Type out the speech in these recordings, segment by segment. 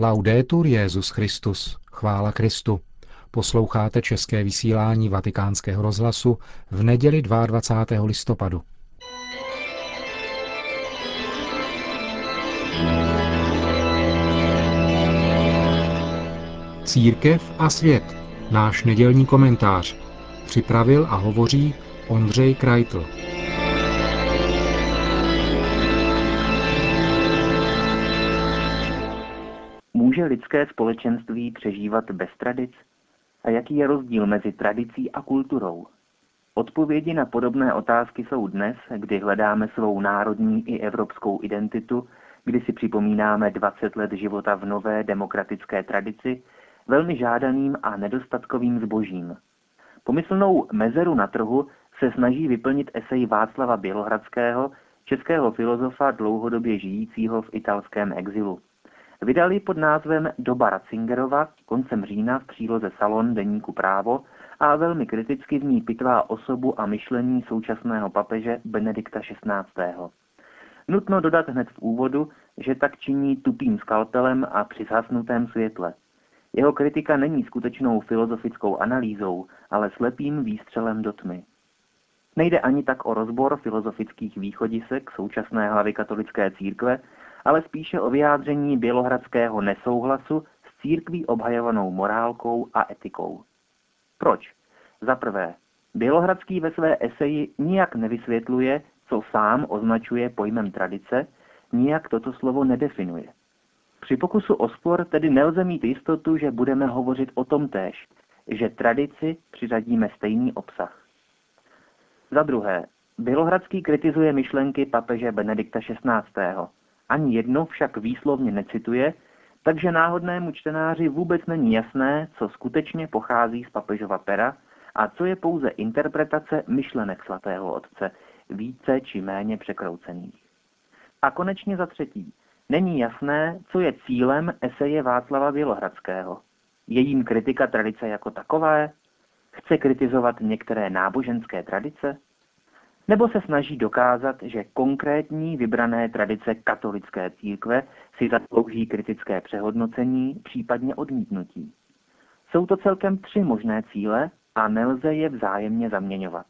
Laudetur Jezus Christus, chvála Kristu. Posloucháte české vysílání Vatikánského rozhlasu v neděli 22. listopadu. Církev a svět. Náš nedělní komentář. Připravil a hovoří Ondřej Krajtl. Může lidské společenství přežívat bez tradic? A jaký je rozdíl mezi tradicí a kulturou? Odpovědi na podobné otázky jsou dnes, kdy hledáme svou národní i evropskou identitu, kdy si připomínáme 20 let života v nové demokratické tradici, velmi žádaným a nedostatkovým zbožím. Pomyslnou mezeru na trhu se snaží vyplnit esej Václava Bělohradského, českého filozofa dlouhodobě žijícího v italském exilu. Vydali pod názvem Doba Ratzingerova koncem října v příloze Salon deníku Právo a velmi kriticky v ní pitvá osobu a myšlení současného papeže Benedikta XVI. Nutno dodat hned v úvodu, že tak činí tupým skalpelem a při zhasnutém světle. Jeho kritika není skutečnou filozofickou analýzou, ale slepým výstřelem do tmy. Nejde ani tak o rozbor filozofických východisek současné hlavy katolické církve, ale spíše o vyjádření bělohradského nesouhlasu s církví obhajovanou morálkou a etikou. Proč? Za prvé, Bělohradský ve své eseji nijak nevysvětluje, co sám označuje pojmem tradice, nijak toto slovo nedefinuje. Při pokusu o spor tedy nelze mít jistotu, že budeme hovořit o tom též, že tradici přiřadíme stejný obsah. Za druhé, Bělohradský kritizuje myšlenky papeže Benedikta XVI. Ani jedno však výslovně necituje, takže náhodnému čtenáři vůbec není jasné, co skutečně pochází z papežova pera a co je pouze interpretace myšlenek svatého otce, více či méně překroucených. A konečně za třetí, není jasné, co je cílem eseje Václava Bělohradského. Je jím kritika tradice jako takové? Chce kritizovat některé náboženské tradice? Nebo se snaží dokázat, že konkrétní vybrané tradice katolické církve si zaslouží kritické přehodnocení, případně odmítnutí. Jsou to celkem tři možné cíle a nelze je vzájemně zaměňovat.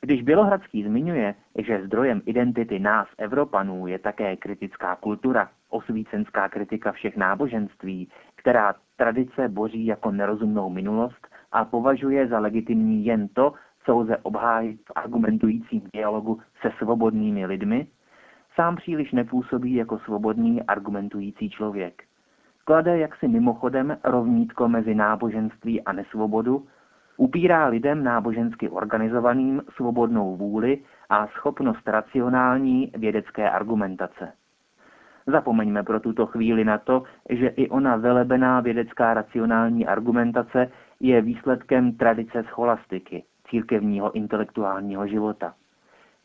Když Bělohradský zmiňuje, že zdrojem identity nás, Evropanů, je také kritická kultura, osvícenská kritika všech náboženství, která tradice boří jako nerozumnou minulost a považuje za legitimní jen to, co lze obhájit v argumentujícím dialogu se svobodnými lidmi, sám příliš nepůsobí jako svobodný argumentující člověk. Klade jaksi mimochodem rovnítko mezi náboženství a nesvobodu, upírá lidem nábožensky organizovaným svobodnou vůli a schopnost racionální vědecké argumentace. Zapomeňme pro tuto chvíli na to, že i ona velebená vědecká racionální argumentace je výsledkem tradice scholastiky, církevního intelektuálního života.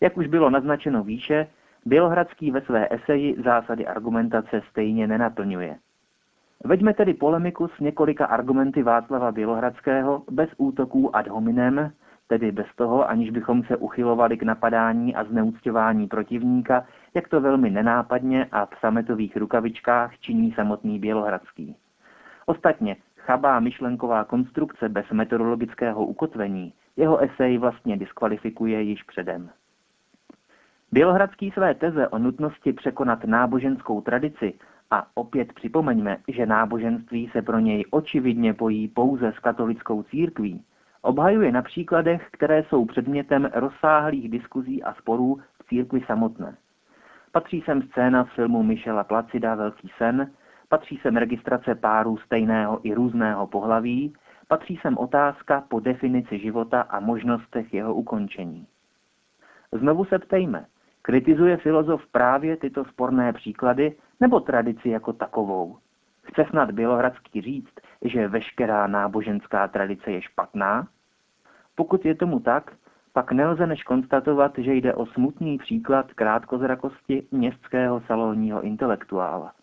Jak už bylo naznačeno výše, Bělohradský ve své eseji zásady argumentace stejně nenaplňuje. Veďme tedy polemiku s několika argumenty Václava Bělohradského bez útoků ad hominem, tedy bez toho, aniž bychom se uchylovali k napadání a zneuctěvání protivníka, jak to velmi nenápadně a v sametových rukavičkách činí samotný Bělohradský. Ostatně chabá myšlenková konstrukce bez meteorologického ukotvení jeho esej vlastně diskvalifikuje již předem. Bělohradský své teze o nutnosti překonat náboženskou tradici a opět připomeňme, že náboženství se pro něj očividně pojí pouze s katolickou církví, obhajuje na příkladech, které jsou předmětem rozsáhlých diskuzí a sporů v církvi samotné. Patří sem scéna z filmu Michela Placida Velký sen, patří sem registrace párů stejného i různého pohlaví, patří sem otázka po definici života a možnostech jeho ukončení. Znovu se ptejme, kritizuje filozof právě tyto sporné příklady nebo tradici jako takovou? Chce snad Bělohradský říct, že veškerá náboženská tradice je špatná? Pokud je tomu tak, pak nelze než konstatovat, že jde o smutný příklad krátkozrakosti městského salonního intelektuála.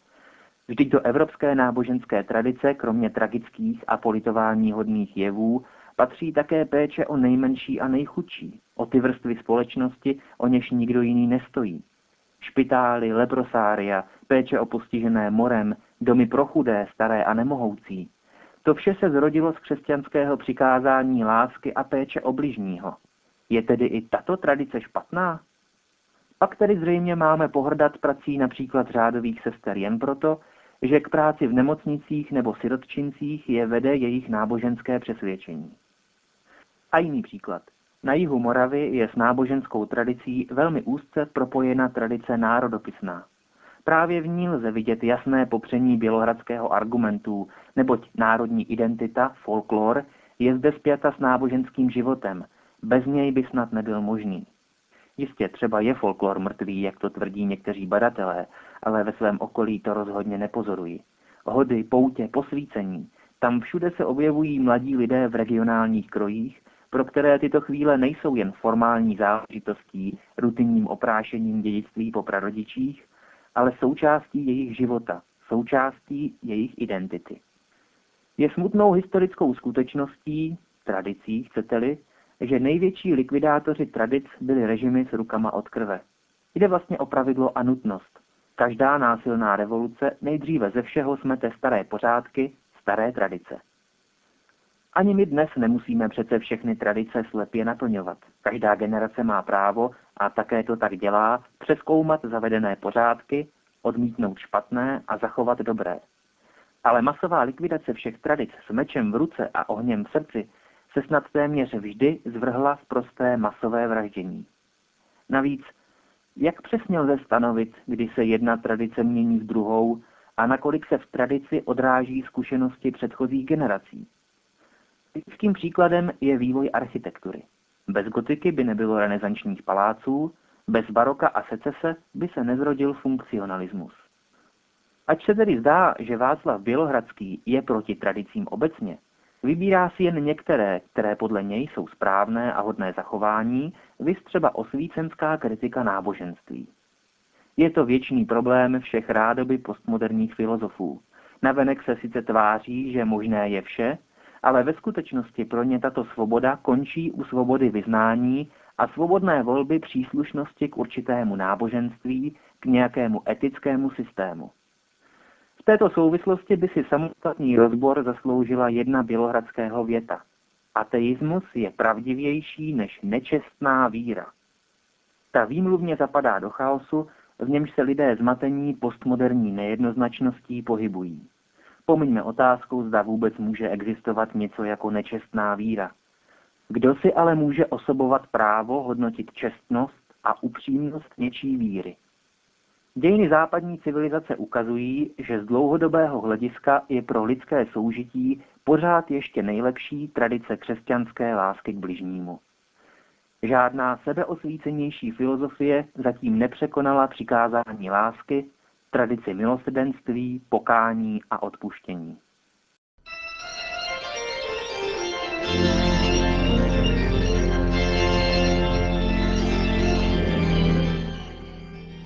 Vždyť do evropské náboženské tradice, kromě tragických a politování hodných jevů, patří také péče o nejmenší a nejchudší, o ty vrstvy společnosti, o něž nikdo jiný nestojí. špitály, leprosária, péče o postižené morem, domy pro chudé, staré a nemohoucí. To vše se zrodilo z křesťanského přikázání lásky a péče o bližního. Je tedy i tato tradice špatná? Pak tedy zřejmě máme pohrdat prací například řádových sester jen proto, že k práci v nemocnicích nebo sirotčincích je vede jejich náboženské přesvědčení. A jiný příklad. Na jihu Moravy je s náboženskou tradicí velmi úzce propojena tradice národopisná. Právě v ní lze vidět jasné popření bělohradského argumentu, neboť národní identita, folklor, je zde spjata s náboženským životem. Bez něj by snad nebyl možný. Jistě třeba je folklor mrtvý, jak to tvrdí někteří badatelé, ale ve svém okolí to rozhodně nepozorují. Hody, poutě, posvícení. Tam všude se objevují mladí lidé v regionálních krojích, pro které tyto chvíle nejsou jen formální záležitostí, rutinním oprášením dědictví po prarodičích, ale součástí jejich života, součástí jejich identity. Je smutnou historickou skutečností, tradicí, chcete-li, že největší likvidátoři tradic byli režimy s rukama od krve. Jde vlastně o pravidlo a nutnost. Každá násilná revoluce nejdříve ze všeho smete staré pořádky, staré tradice. Ani my dnes nemusíme přece všechny tradice slepě naplňovat. Každá generace má právo, a také to tak dělá, přeskoumat zavedené pořádky, odmítnout špatné a zachovat dobré. Ale masová likvidace všech tradic s mečem v ruce a ohněm v srdci se snad téměř vždy zvrhla v prosté masové vraždění. Navíc, jak přesně lze stanovit, kdy se jedna tradice mění v druhou a nakolik se v tradici odráží zkušenosti předchozích generací? Typickým příkladem je vývoj architektury. Bez gotiky by nebylo renesančních paláců, bez baroka a secese by se nezrodil funkcionalismus. Ať se tedy zdá, že Václav Bělohradský je proti tradicím obecně, vybírá si jen některé, které podle něj jsou správné a hodné zachování, vys třeba osvícenská kritika náboženství. Je to věčný problém všech rádoby postmoderních filozofů. Navenek se sice tváří, že možné je vše, ale ve skutečnosti pro ně tato svoboda končí u svobody vyznání a svobodné volby příslušnosti k určitému náboženství, k nějakému etickému systému. V této souvislosti by si samostatný rozbor zasloužila jedna bělohradského věta. Ateismus je pravdivější než nečestná víra. Ta výmluvně zapadá do chaosu, v němž se lidé zmatení postmoderní nejednoznačností pohybují. Pomiňme otázku, zda vůbec může existovat něco jako nečestná víra. Kdo si ale může osobovat právo hodnotit čestnost a upřímnost něčí víry? Dějiny západní civilizace ukazují, že z dlouhodobého hlediska je pro lidské soužití pořád ještě nejlepší tradice křesťanské lásky k bližnímu. Žádná sebeosvícenější filozofie zatím nepřekonala přikázání lásky, tradici milosedenství, pokání a odpuštění.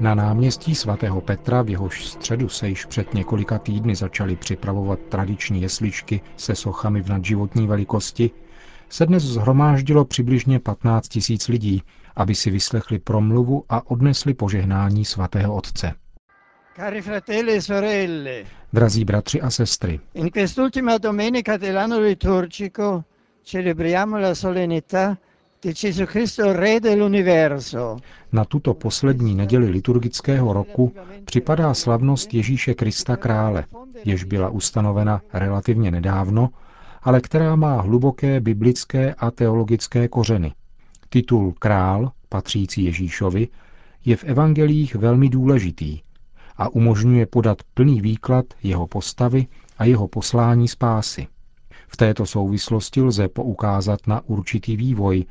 Na náměstí svatého Petra, v jehož středu se již před několika týdny začaly připravovat tradiční jesličky se sochami v nadživotní velikosti, se dnes zhromáždilo přibližně 15 tisíc lidí, aby si vyslechli promluvu a odnesli požehnání svatého otce. Cari fratelli e sorelle, Drazí bratři a sestry, in quest'ultima domenica dell'anno liturgico celebriamo la solennità na tuto poslední neděli liturgického roku připadá slavnost Ježíše Krista krále, jež byla ustanovena relativně nedávno, ale která má hluboké biblické a teologické kořeny. Titul král, patřící Ježíšovi, je v evangelích velmi důležitý a umožňuje podat plný výklad jeho postavy a jeho poslání spásy. V této souvislosti lze poukázat na určitý vývoj,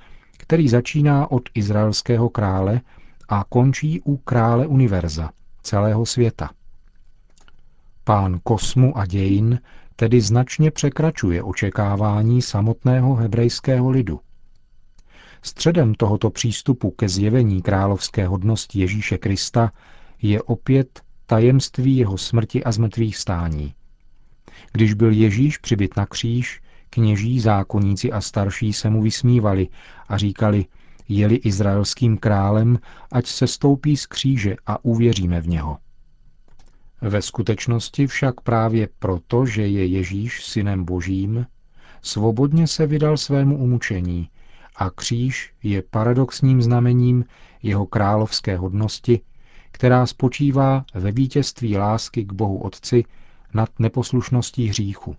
který začíná od izraelského krále a končí u krále univerza, celého světa. Pán kosmu a dějin tedy značně překračuje očekávání samotného hebrejského lidu. Středem tohoto přístupu ke zjevení královské hodnosti Ježíše Krista je opět tajemství jeho smrti a zmrtvých stání. Když byl Ježíš přibyt na kříž, kněží, zákonníci a starší se mu vysmívali a říkali, jeli izraelským králem, ať se stoupí z kříže a uvěříme v něho. Ve skutečnosti však právě proto, že je Ježíš synem božím, svobodně se vydal svému umučení a kříž je paradoxním znamením jeho královské hodnosti, která spočívá ve vítězství lásky k Bohu Otci nad neposlušností hříchu.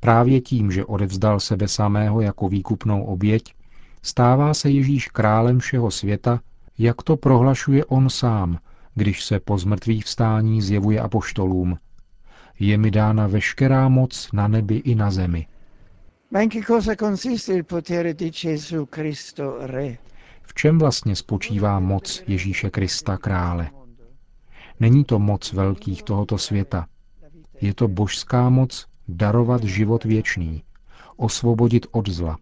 Právě tím, že odevzdal sebe samého jako výkupnou oběť, stává se Ježíš králem všeho světa, jak to prohlašuje on sám, když se po zmrtvých vstání zjevuje apoštolům. Je mi dána veškerá moc na nebi i na zemi. V čem vlastně spočívá moc Ježíše Krista krále? Není to moc velkých tohoto světa. Je to božská moc darovat život věčný, osvobodit od zla,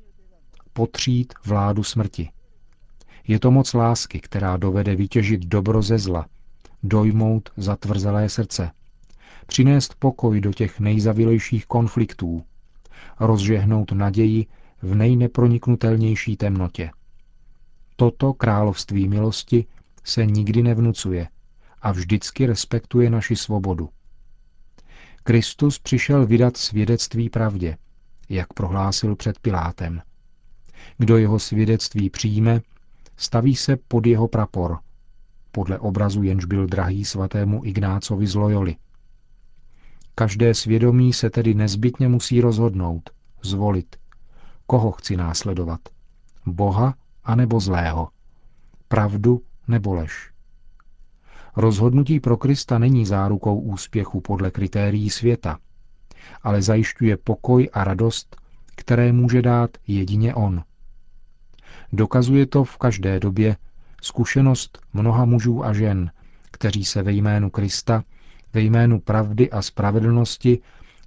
potřít vládu smrti. Je to moc lásky, která dovede vytěžit dobro ze zla, dojmout zatvrzelé srdce, přinést pokoj do těch nejzavilejších konfliktů, rozžehnout naději v nejneproniknutelnější temnotě. Toto království milosti se nikdy nevnucuje a vždycky respektuje naši svobodu. Kristus přišel vydat svědectví pravdě, jak prohlásil před Pilátem. Kdo jeho svědectví přijme, staví se pod jeho prapor, podle obrazu jenž byl drahý svatému Ignácovi z Loyoli. Každé svědomí se tedy nezbytně musí rozhodnout, zvolit, koho chci následovat. Boha anebo zlého. Pravdu nebo lež. Rozhodnutí pro Krista není zárukou úspěchu podle kritérií světa, ale zajišťuje pokoj a radost, které může dát jedině On. Dokazuje to v každé době zkušenost mnoha mužů a žen, kteří se ve jménu Krista, ve jménu pravdy a spravedlnosti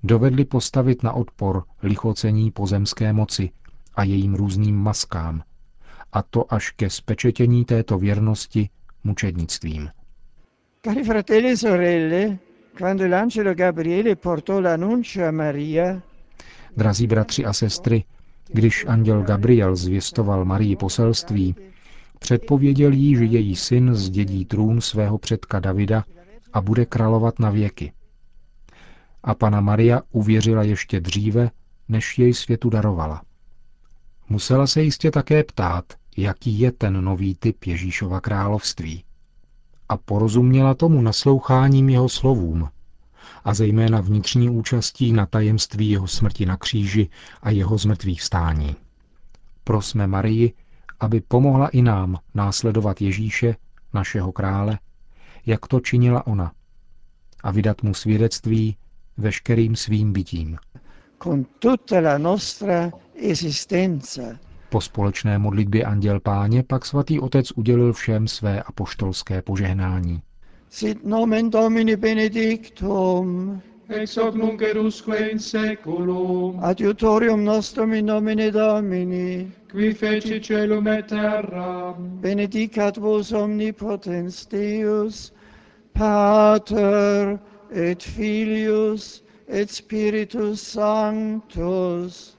dovedli postavit na odpor lichocení pozemské moci a jejím různým maskám, a to až ke spečetění této věrnosti mučednictvím. Cari fratelli e sorelle, quando l'angelo Gabriele portò l'annuncio a Maria, Drazí bratři a sestry, když anděl Gabriel zvěstoval Marii poselství, předpověděl jí, že její syn zdědí trůn svého předka Davida a bude královat na věky. A pana Maria uvěřila ještě dříve, než jej světu darovala. Musela se jistě také ptát, jaký je ten nový typ Ježíšova království. A porozuměla tomu nasloucháním jeho slovům, a zejména vnitřní účastí na tajemství jeho smrti na kříži a jeho zmrtvých stání. Prosme Marii, aby pomohla i nám následovat Ježíše, našeho krále, jak to činila ona, a vydat mu svědectví veškerým svým bytím. con tutta la nostra. Po společné modlitbě Anděl Páně pak svatý otec udělil všem své apoštolské požehnání. Sit nomen Domini benedictum, ex hoc nunc erusque in seculum, adiutorium nostrum in nomine Domini, qui feci celum et terram, benedicat vos omnipotens Deus, Pater et Filius et Spiritus Sanctus.